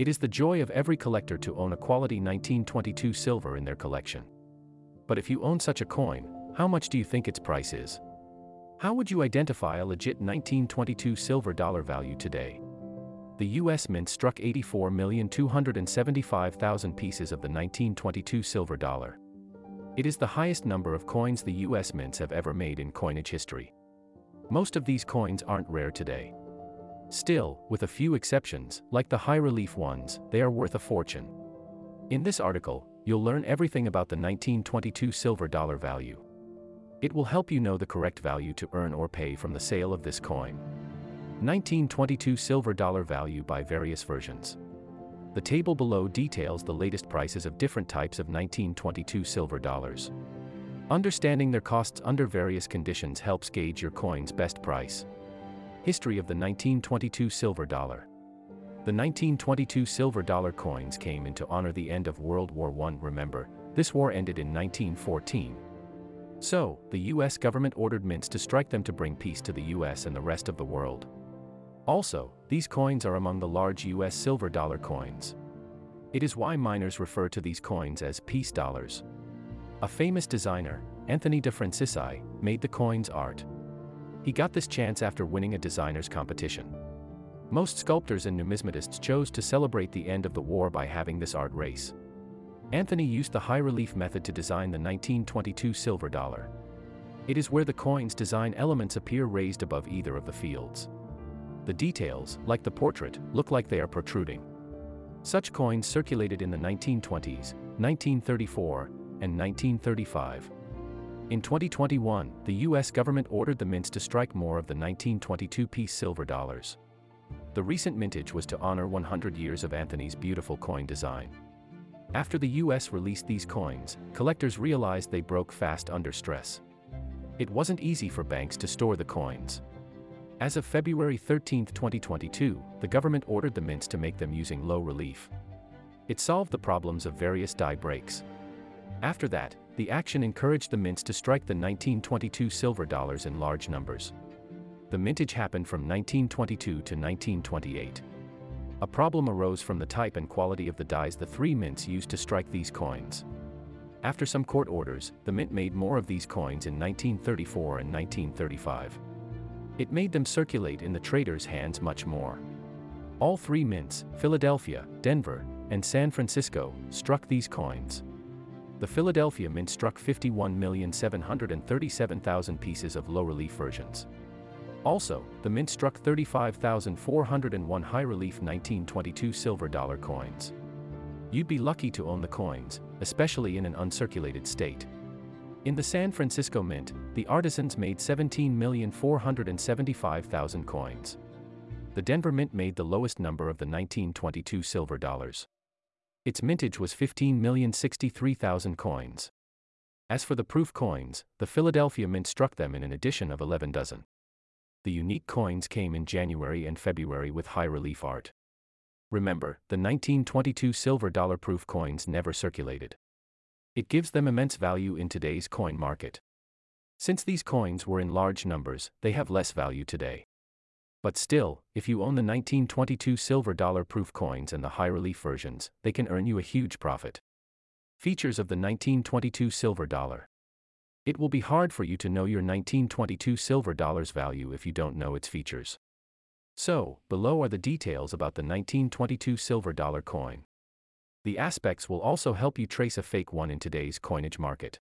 It is the joy of every collector to own a quality 1922 silver in their collection. But if you own such a coin, how much do you think its price is? How would you identify a legit 1922 silver dollar value today? The US Mint struck 84,275,000 pieces of the 1922 silver dollar. It is the highest number of coins the US mints have ever made in coinage history. Most of these coins aren't rare today. Still, with a few exceptions, like the high-relief ones, they are worth a fortune. In this article, you'll learn everything about the 1922 silver dollar value. It will help you know the correct value to earn or pay from the sale of this coin. 1922 silver dollar value by various versions. The table below details the latest prices of different types of 1922 silver dollars. Understanding their costs under various conditions helps gauge your coin's best price. History of the 1922 Silver Dollar The 1922 silver dollar coins came into honor the end of World War I. Remember, this war ended in 1914. So, the US government ordered mints to strike them to bring peace to the US and the rest of the world. Also, these coins are among the large US silver dollar coins. It is why miners refer to these coins as peace dollars. A famous designer, Anthony de Francisci, made the coin's art. He got this chance after winning a designer's competition. Most sculptors and numismatists chose to celebrate the end of the war by having this art race. Anthony used the high-relief method to design the 1922 silver dollar. It is where the coin's design elements appear raised above either of the fields. The details, like the portrait, look like they are protruding. Such coins circulated in the 1920s, 1934, and 1935. In 2021, the US government ordered the mints to strike more of the 1922-piece silver dollars. The recent mintage was to honor 100 years of Anthony's beautiful coin design. After the US released these coins, collectors realized they broke fast under stress. It wasn't easy for banks to store the coins. As of February 13, 2022, the government ordered the mints to make them using low relief. It solved the problems of various die breaks. After that, the action encouraged the mints to strike the 1922 silver dollars in large numbers. The mintage happened from 1922 to 1928. A problem arose from the type and quality of the dies the three mints used to strike these coins. After some court orders, the mint made more of these coins in 1934 and 1935. It made them circulate in the traders' hands much more. All three mints, Philadelphia, Denver, and San Francisco, struck these coins the Philadelphia Mint struck 51,737,000 pieces of low-relief versions. Also, the Mint struck 35,401 high-relief 1922 silver dollar coins. You'd be lucky to own the coins, especially in an uncirculated state. In the San Francisco Mint, the artisans made 17,475,000 coins. The Denver Mint made the lowest number of the 1922 silver dollars. Its mintage was 15,063,000 coins. As for the proof coins, the Philadelphia Mint struck them in an edition of 11 dozen. The unique coins came in January and February with high relief art. Remember, the 1922 silver dollar proof coins never circulated. It gives them immense value in today's coin market. Since these coins were in large numbers, they have less value today. But still, if you own the 1922 silver dollar proof coins and the high relief versions, they can earn you a huge profit. Features of the 1922 silver dollar. It will be hard for you to know your 1922 silver dollar's value if you don't know its features. So, below are the details about the 1922 silver dollar coin. The aspects will also help you trace a fake one in today's coinage market.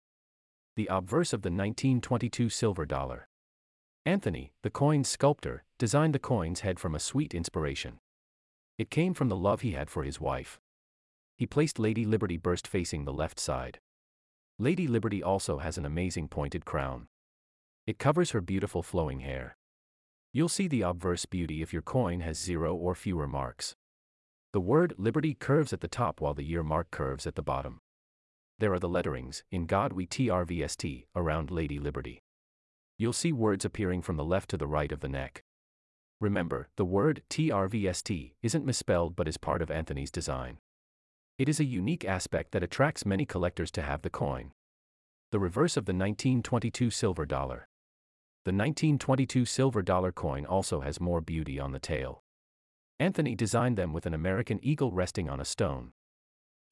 The obverse of the 1922 silver dollar. Anthony, the coin's sculptor, designed the coin's head from a sweet inspiration. It came from the love he had for his wife. He placed Lady Liberty burst facing the left side. Lady Liberty also has an amazing pointed crown. It covers her beautiful flowing hair. You'll see the obverse beauty if your coin has zero or fewer marks. The word Liberty curves at the top while the year mark curves at the bottom. There are the letterings, in God we TRVST, around Lady Liberty you'll see words appearing from the left to the right of the neck. Remember, the word TRVST isn't misspelled but is part of Anthony's design. It is a unique aspect that attracts many collectors to have the coin. The reverse of the 1922 silver dollar. The 1922 silver dollar coin also has more beauty on the tail. Anthony designed them with an American eagle resting on a stone.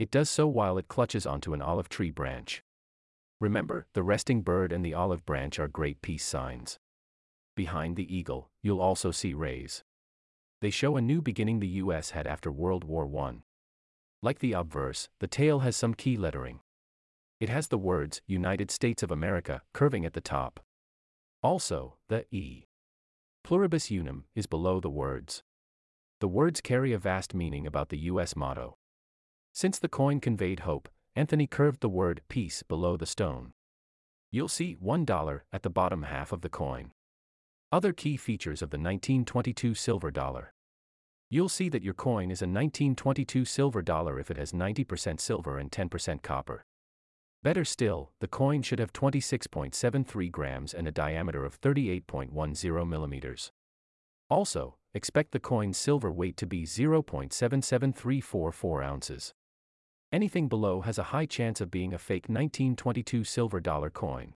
It does so while it clutches onto an olive tree branch. Remember, the resting bird and the olive branch are great peace signs. Behind the eagle, you'll also see rays. They show a new beginning the US had after World War I. Like the obverse, the tail has some key lettering. It has the words United States of America curving at the top. Also, the E. Pluribus unum is below the words. The words carry a vast meaning about the US motto. Since the coin conveyed hope, Anthony curved the word peace below the stone. You'll see $1 at the bottom half of the coin. Other key features of the 1922 silver dollar. You'll see that your coin is a 1922 silver dollar if it has 90% silver and 10% copper. Better still, the coin should have 26.73 grams and a diameter of 38.10 millimeters. Also, expect the coin's silver weight to be 0.77344 ounces. Anything below has a high chance of being a fake 1922 silver dollar coin.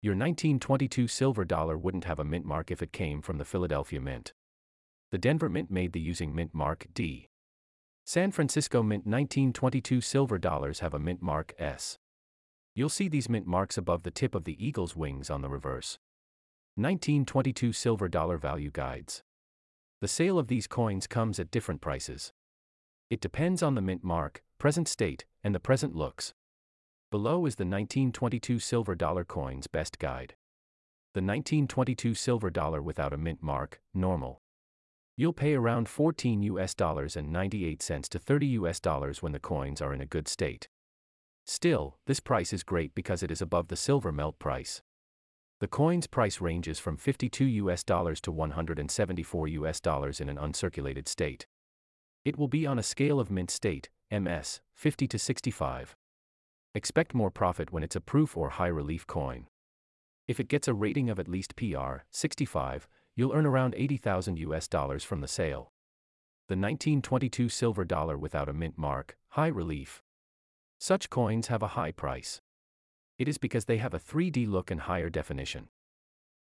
Your 1922 silver dollar wouldn't have a mint mark if it came from the Philadelphia Mint. The Denver Mint made the using mint mark D. San Francisco Mint 1922 silver dollars have a mint mark S. You'll see these mint marks above the tip of the eagle's wings on the reverse. 1922 silver dollar value guides. The sale of these coins comes at different prices. It depends on the mint mark, present state, and the present looks. Below is the 1922 silver dollar coins best guide. The 1922 silver dollar without a mint mark, normal. You'll pay around 14 US dollars and 98 cents to 30 US dollars when the coins are in a good state. Still, this price is great because it is above the silver melt price. The coin's price ranges from 52 US dollars to 174 US dollars in an uncirculated state. It will be on a scale of mint state, MS, 50 to 65. Expect more profit when it's a proof or high relief coin. If it gets a rating of at least PR 65, you'll earn around 80,000 US dollars from the sale. The 1922 silver dollar without a mint mark, high relief. Such coins have a high price. It is because they have a 3D look and higher definition.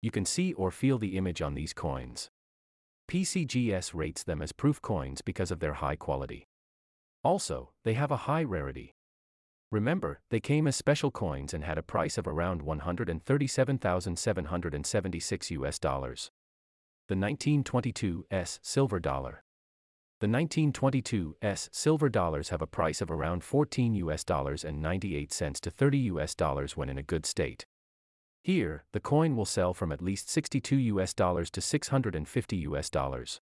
You can see or feel the image on these coins. PCGS rates them as proof coins because of their high quality. Also, they have a high rarity. Remember, they came as special coins and had a price of around 137,776 US dollars. The 1922 S silver dollar. The 1922 S silver dollars have a price of around 14 US dollars and 98 cents to 30 US dollars when in a good state. Here, the coin will sell from at least 62 US dollars to 650 US dollars.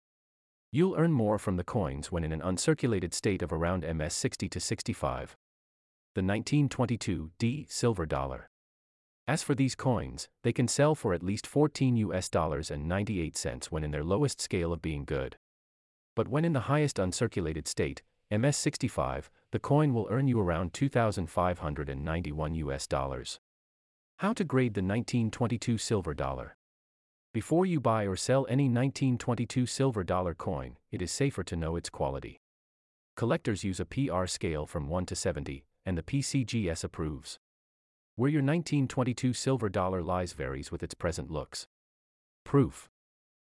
You'll earn more from the coins when in an uncirculated state of around MS 60 to 65 the 1922 D silver dollar. As for these coins, they can sell for at least 14 US dollars and 98 cents when in their lowest scale of being good. But when in the highest uncirculated state, MS65, the coin will earn you around 2591 US dollars. How to grade the 1922 silver dollar. Before you buy or sell any 1922 silver dollar coin, it is safer to know its quality. Collectors use a PR scale from 1 to 70, and the PCGS approves. Where your 1922 silver dollar lies varies with its present looks. Proof.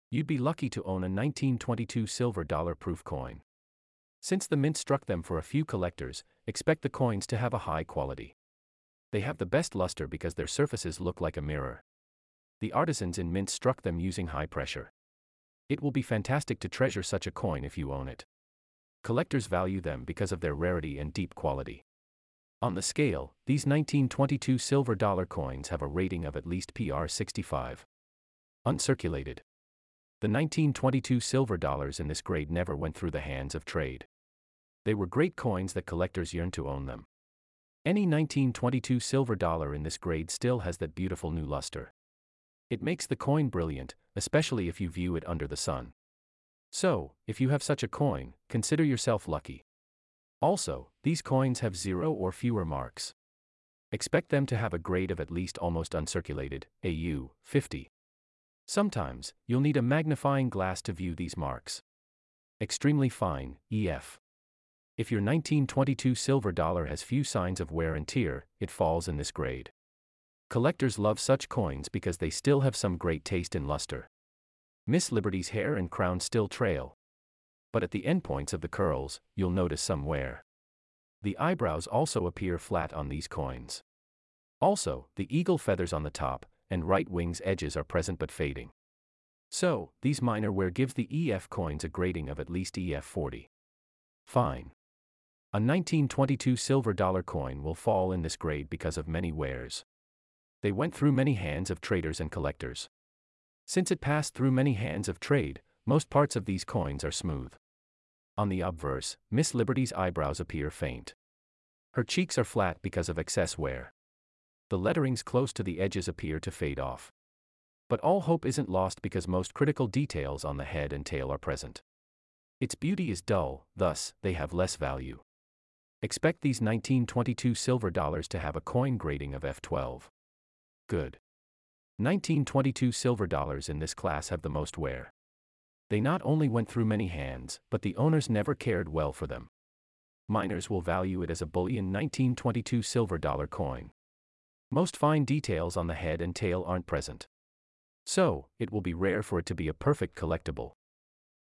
You'd be lucky to own a 1922 silver dollar proof coin. Since the mint struck them for a few collectors, expect the coins to have a high quality. They have the best luster because their surfaces look like a mirror. The artisans in mint struck them using high pressure. It will be fantastic to treasure such a coin if you own it. Collectors value them because of their rarity and deep quality. On the scale, these 1922 silver dollar coins have a rating of at least PR 65. Uncirculated. The 1922 silver dollars in this grade never went through the hands of trade. They were great coins that collectors yearned to own them. Any 1922 silver dollar in this grade still has that beautiful new luster. It makes the coin brilliant, especially if you view it under the sun. So, if you have such a coin, consider yourself lucky. Also, these coins have zero or fewer marks. Expect them to have a grade of at least almost uncirculated, AU 50. Sometimes, you'll need a magnifying glass to view these marks. Extremely fine, EF. If your 1922 silver dollar has few signs of wear and tear, it falls in this grade. Collectors love such coins because they still have some great taste and luster. Miss Liberty's hair and crown still trail. but at the endpoints of the curls, you'll notice some wear. The eyebrows also appear flat on these coins. Also, the eagle feathers on the top and right wing's edges are present but fading. So, these minor wear gives the EF coins a grading of at least EF40. Fine. A 1922 silver dollar coin will fall in this grade because of many wears. They went through many hands of traders and collectors. Since it passed through many hands of trade, most parts of these coins are smooth. On the obverse, Miss Liberty's eyebrows appear faint. Her cheeks are flat because of excess wear. The letterings close to the edges appear to fade off. But all hope isn't lost because most critical details on the head and tail are present. Its beauty is dull, thus, they have less value. Expect these 1922 silver dollars to have a coin grading of F12. Good. 1922 silver dollars in this class have the most wear. They not only went through many hands, but the owners never cared well for them. Miners will value it as a bullion 1922 silver dollar coin. Most fine details on the head and tail aren't present. So, it will be rare for it to be a perfect collectible.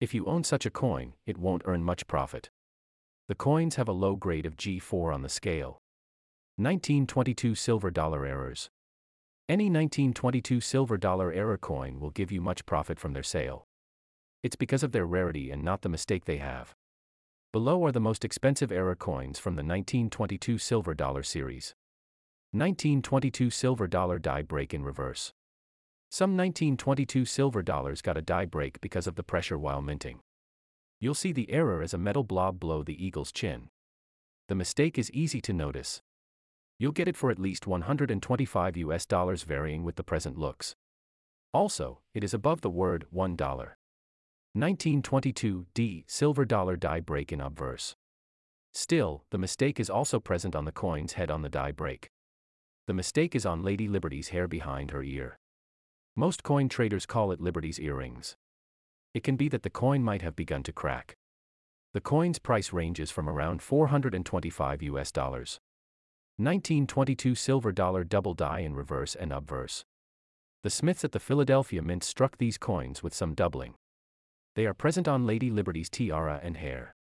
If you own such a coin, it won't earn much profit. The coins have a low grade of G4 on the scale. 1922 silver dollar errors. Any 1922 silver dollar error coin will give you much profit from their sale. It's because of their rarity and not the mistake they have. Below are the most expensive error coins from the 1922 silver dollar series. 1922 silver dollar die break in reverse. Some 1922 silver dollars got a die break because of the pressure while minting. You'll see the error as a metal blob below the eagle's chin. The mistake is easy to notice. You'll get it for at least 125 US dollars varying with the present looks. Also, it is above the word $1. 1922 D silver dollar die break in obverse. Still, the mistake is also present on the coin's head on the die break. The mistake is on Lady Liberty's hair behind her ear. Most coin traders call it Liberty's earrings. It can be that the coin might have begun to crack. The coin's price ranges from around 425 US dollars. 1922 silver dollar double die in reverse and obverse. The Smiths at the Philadelphia Mint struck these coins with some doubling. They are present on Lady Liberty's tiara and hair.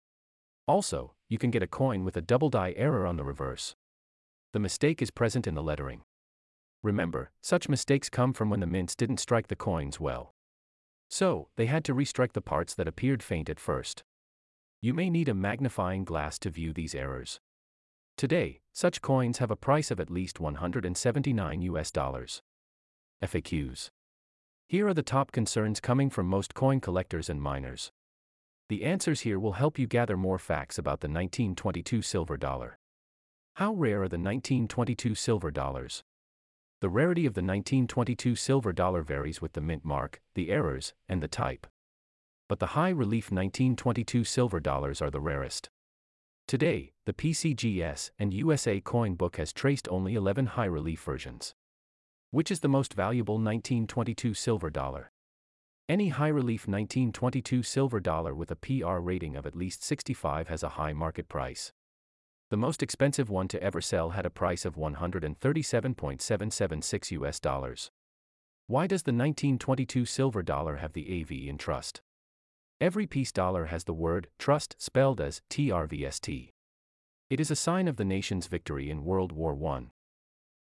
Also, you can get a coin with a double die error on the reverse. The mistake is present in the lettering. Remember, such mistakes come from when the mints didn't strike the coins well. So, they had to restrike the parts that appeared faint at first. You may need a magnifying glass to view these errors. Today, such coins have a price of at least 179 US dollars. FAQs here are the top concerns coming from most coin collectors and miners. The answers here will help you gather more facts about the 1922 silver dollar. How rare are the 1922 silver dollars? The rarity of the 1922 silver dollar varies with the mint mark, the errors, and the type. But the high relief 1922 silver dollars are the rarest. Today, the PCGS and USA coin book has traced only 11 high relief versions. Which is the most valuable 1922 silver dollar? Any high relief 1922 silver dollar with a PR rating of at least 65 has a high market price. The most expensive one to ever sell had a price of 137.776 US dollars. Why does the 1922 silver dollar have the AV in trust? Every peace dollar has the word trust spelled as TRVST. It is a sign of the nation's victory in World War I.